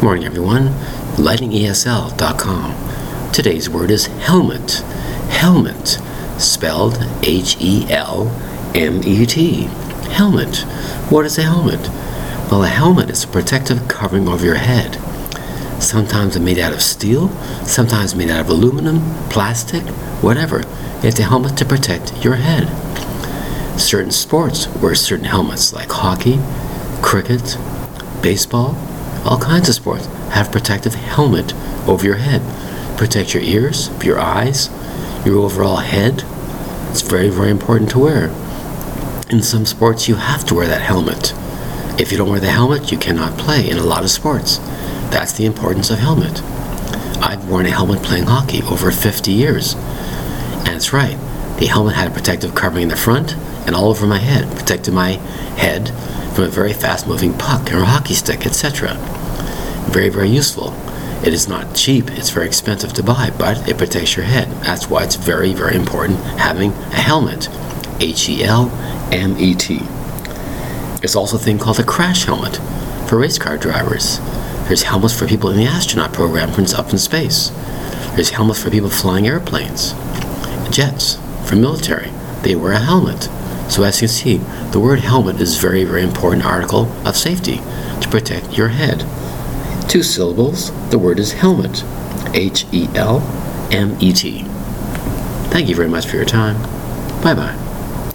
Morning, everyone. LightningESL.com. Today's word is helmet. Helmet, spelled H E L M E T. Helmet. What is a helmet? Well, a helmet is a protective covering over your head. Sometimes it's made out of steel, sometimes made out of aluminum, plastic, whatever. It's a helmet to protect your head. Certain sports wear certain helmets, like hockey, cricket, baseball, all kinds of sports have protective helmet over your head. Protect your ears, your eyes, your overall head. It's very, very important to wear. In some sports, you have to wear that helmet. If you don't wear the helmet, you cannot play in a lot of sports. That's the importance of helmet. I've worn a helmet playing hockey over 50 years. And it's right. The helmet had a protective covering in the front and all over my head, protecting my head from a very fast moving puck or a hockey stick, etc. Very, very useful. It is not cheap, it's very expensive to buy, but it protects your head. That's why it's very, very important having a helmet. H E L M E T. There's also a thing called a crash helmet for race car drivers. There's helmets for people in the astronaut program when it's up in space. There's helmets for people flying airplanes, jets, for military. They wear a helmet. So as you can see, the word helmet is very, very important article of safety to protect your head. Two syllables, the word is helmet. H E L M E T. Thank you very much for your time. Bye bye.